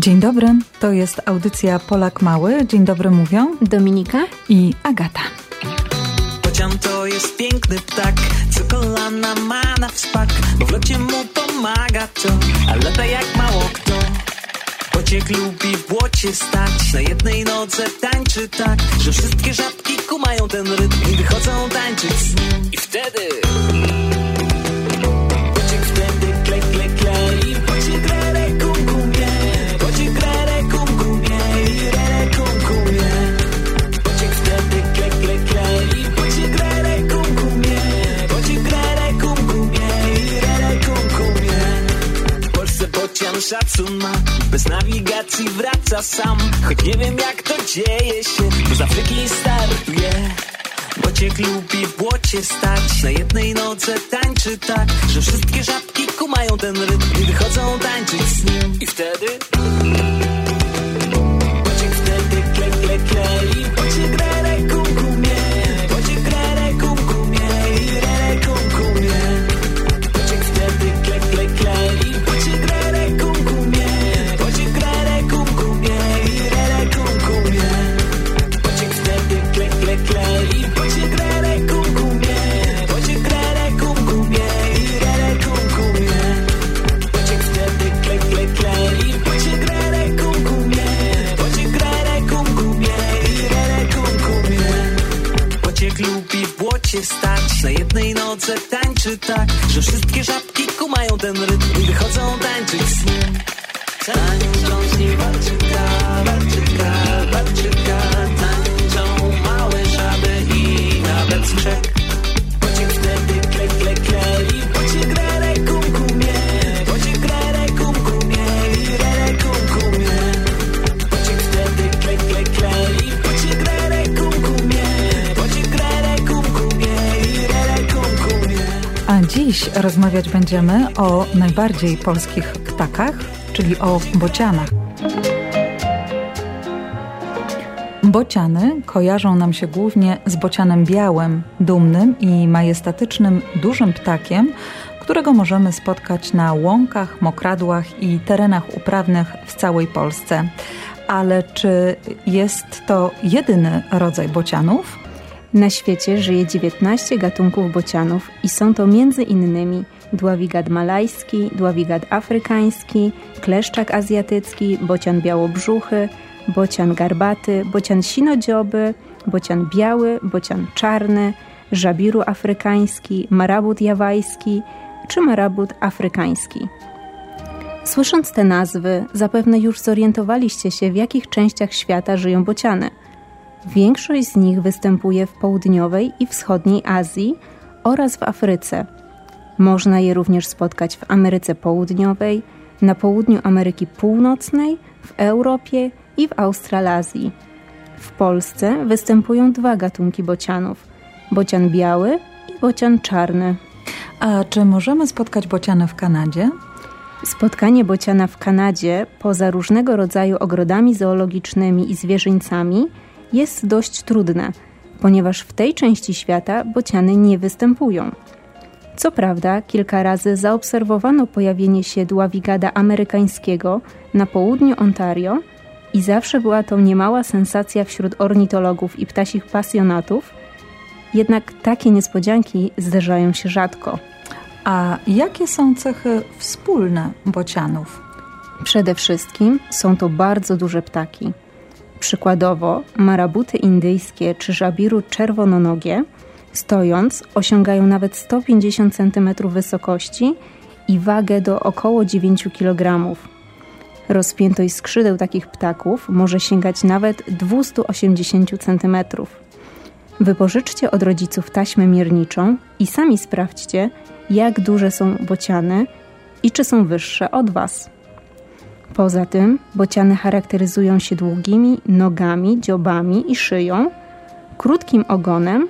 Dzień dobry, to jest audycja Polak Mały. Dzień dobry mówią Dominika i Agata. Bocian to jest piękny ptak, co kolana ma na wspak, bo w locie mu pomaga to, a lata jak mało kto. Bociek lubi w błocie stać, na jednej nodze tańczy tak, że wszystkie żabki kumają ten rytm i wychodzą tańczyć z nim. I wtedy... szacun ma Bez nawigacji wraca sam. Choć nie wiem jak to dzieje się Bo z Afryki startuje Bociek lubi w błocie stać. Na jednej nodze tańczy tak Że wszystkie żabki kumają ten rytm I wychodzą tańczyć z nim. I wtedy jednej nodze tańczy tak Że wszystkie żabki kumają ten rytm I wychodzą dziś rozmawiać będziemy o najbardziej polskich ptakach, czyli o bocianach. Bociany kojarzą nam się głównie z bocianem białym, dumnym i majestatycznym dużym ptakiem, którego możemy spotkać na łąkach, mokradłach i terenach uprawnych w całej Polsce. Ale czy jest to jedyny rodzaj bocianów? Na świecie żyje 19 gatunków bocianów i są to między innymi dławigat malajski, dławigat afrykański, kleszczak azjatycki, bocian białobrzuchy, bocian garbaty, bocian sinodzioby, bocian biały, bocian czarny, żabiru afrykański, marabut jawajski czy marabut afrykański. Słysząc te nazwy, zapewne już zorientowaliście się, w jakich częściach świata żyją bociany. Większość z nich występuje w południowej i wschodniej Azji oraz w Afryce. Można je również spotkać w Ameryce Południowej, na południu Ameryki Północnej, w Europie i w Australazji. W Polsce występują dwa gatunki bocianów: bocian biały i bocian czarny. A czy możemy spotkać bociany w Kanadzie? Spotkanie bociana w Kanadzie, poza różnego rodzaju ogrodami zoologicznymi i zwierzyńcami, jest dość trudne, ponieważ w tej części świata bociany nie występują. Co prawda, kilka razy zaobserwowano pojawienie się dławigada amerykańskiego na południu Ontario i zawsze była to niemała sensacja wśród ornitologów i ptasich pasjonatów, jednak takie niespodzianki zdarzają się rzadko. A jakie są cechy wspólne bocianów? Przede wszystkim są to bardzo duże ptaki. Przykładowo marabuty indyjskie czy żabiru czerwononogie stojąc osiągają nawet 150 cm wysokości i wagę do około 9 kg. Rozpiętość skrzydeł takich ptaków może sięgać nawet 280 cm. Wypożyczcie od rodziców taśmę mierniczą i sami sprawdźcie, jak duże są bociany i czy są wyższe od Was. Poza tym bociany charakteryzują się długimi nogami, dziobami i szyją, krótkim ogonem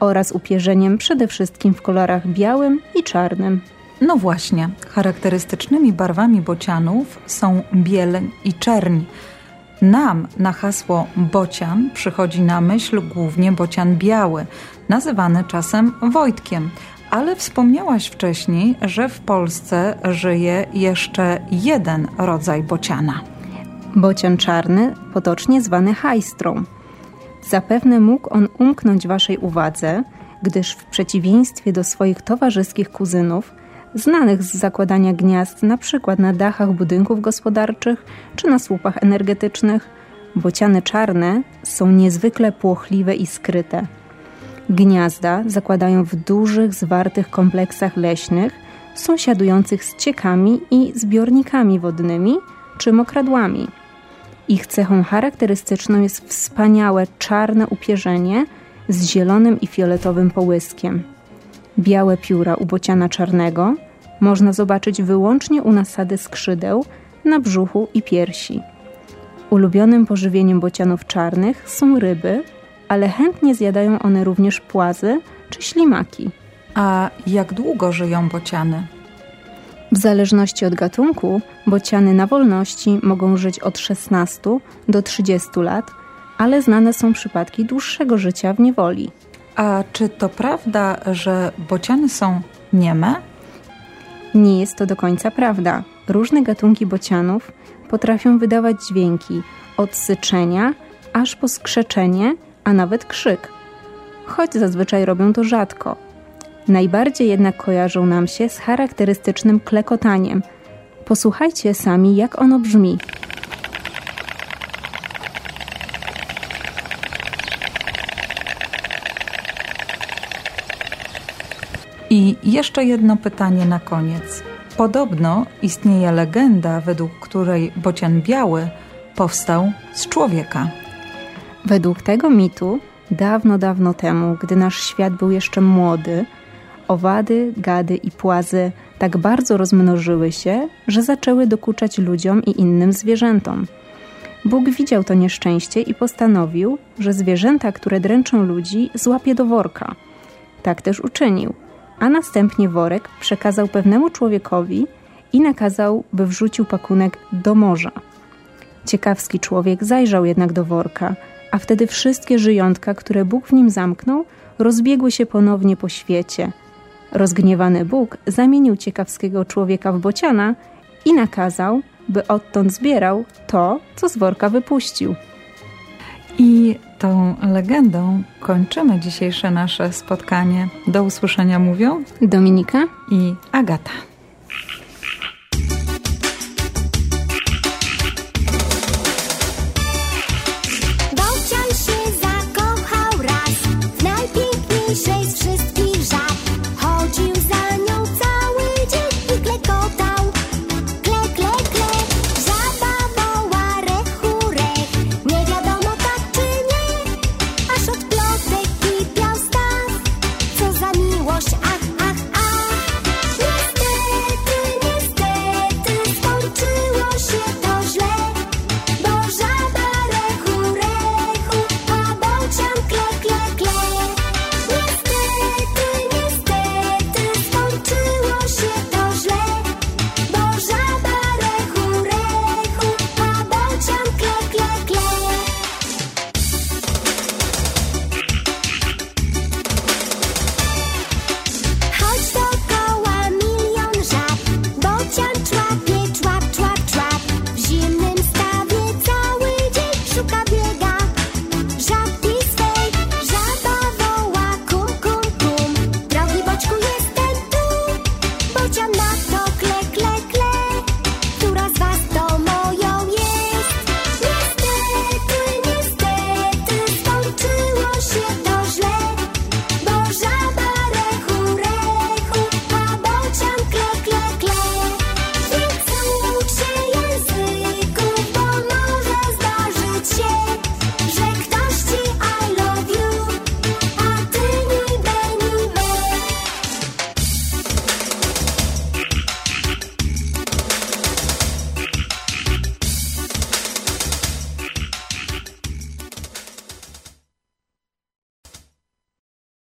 oraz upierzeniem przede wszystkim w kolorach białym i czarnym. No właśnie, charakterystycznymi barwami bocianów są bieleń i czerń. Nam na hasło bocian przychodzi na myśl głównie bocian biały, nazywany czasem Wojtkiem. Ale wspomniałaś wcześniej, że w Polsce żyje jeszcze jeden rodzaj bociana. Bocian czarny, potocznie zwany hajstrą. Zapewne mógł on umknąć waszej uwadze, gdyż w przeciwieństwie do swoich towarzyskich kuzynów, znanych z zakładania gniazd przykład na dachach budynków gospodarczych czy na słupach energetycznych, bociany czarne są niezwykle płochliwe i skryte. Gniazda zakładają w dużych, zwartych kompleksach leśnych, sąsiadujących z ciekami i zbiornikami wodnymi czy mokradłami. Ich cechą charakterystyczną jest wspaniałe czarne upierzenie z zielonym i fioletowym połyskiem. Białe pióra u bociana czarnego można zobaczyć wyłącznie u nasady skrzydeł na brzuchu i piersi. Ulubionym pożywieniem bocianów czarnych są ryby, ale chętnie zjadają one również płazy czy ślimaki. A jak długo żyją bociany? W zależności od gatunku, bociany na wolności mogą żyć od 16 do 30 lat, ale znane są przypadki dłuższego życia w niewoli. A czy to prawda, że bociany są nieme? Nie jest to do końca prawda. Różne gatunki bocianów potrafią wydawać dźwięki od syczenia aż po skrzeczenie, a nawet krzyk. Choć zazwyczaj robią to rzadko. Najbardziej jednak kojarzą nam się z charakterystycznym klekotaniem. Posłuchajcie sami, jak ono brzmi. I jeszcze jedno pytanie na koniec. Podobno istnieje legenda, według której bocian biały powstał z człowieka. Według tego mitu, dawno, dawno temu, gdy nasz świat był jeszcze młody, owady, gady i płazy tak bardzo rozmnożyły się, że zaczęły dokuczać ludziom i innym zwierzętom. Bóg widział to nieszczęście i postanowił, że zwierzęta, które dręczą ludzi, złapie do worka. Tak też uczynił, a następnie worek przekazał pewnemu człowiekowi i nakazał, by wrzucił pakunek do morza. Ciekawski człowiek zajrzał jednak do worka, a wtedy wszystkie żyjątka, które Bóg w nim zamknął, rozbiegły się ponownie po świecie. Rozgniewany Bóg zamienił ciekawskiego człowieka w bociana i nakazał, by odtąd zbierał to, co z worka wypuścił. I tą legendą kończymy dzisiejsze nasze spotkanie. Do usłyszenia mówią Dominika? i Agata. Chase.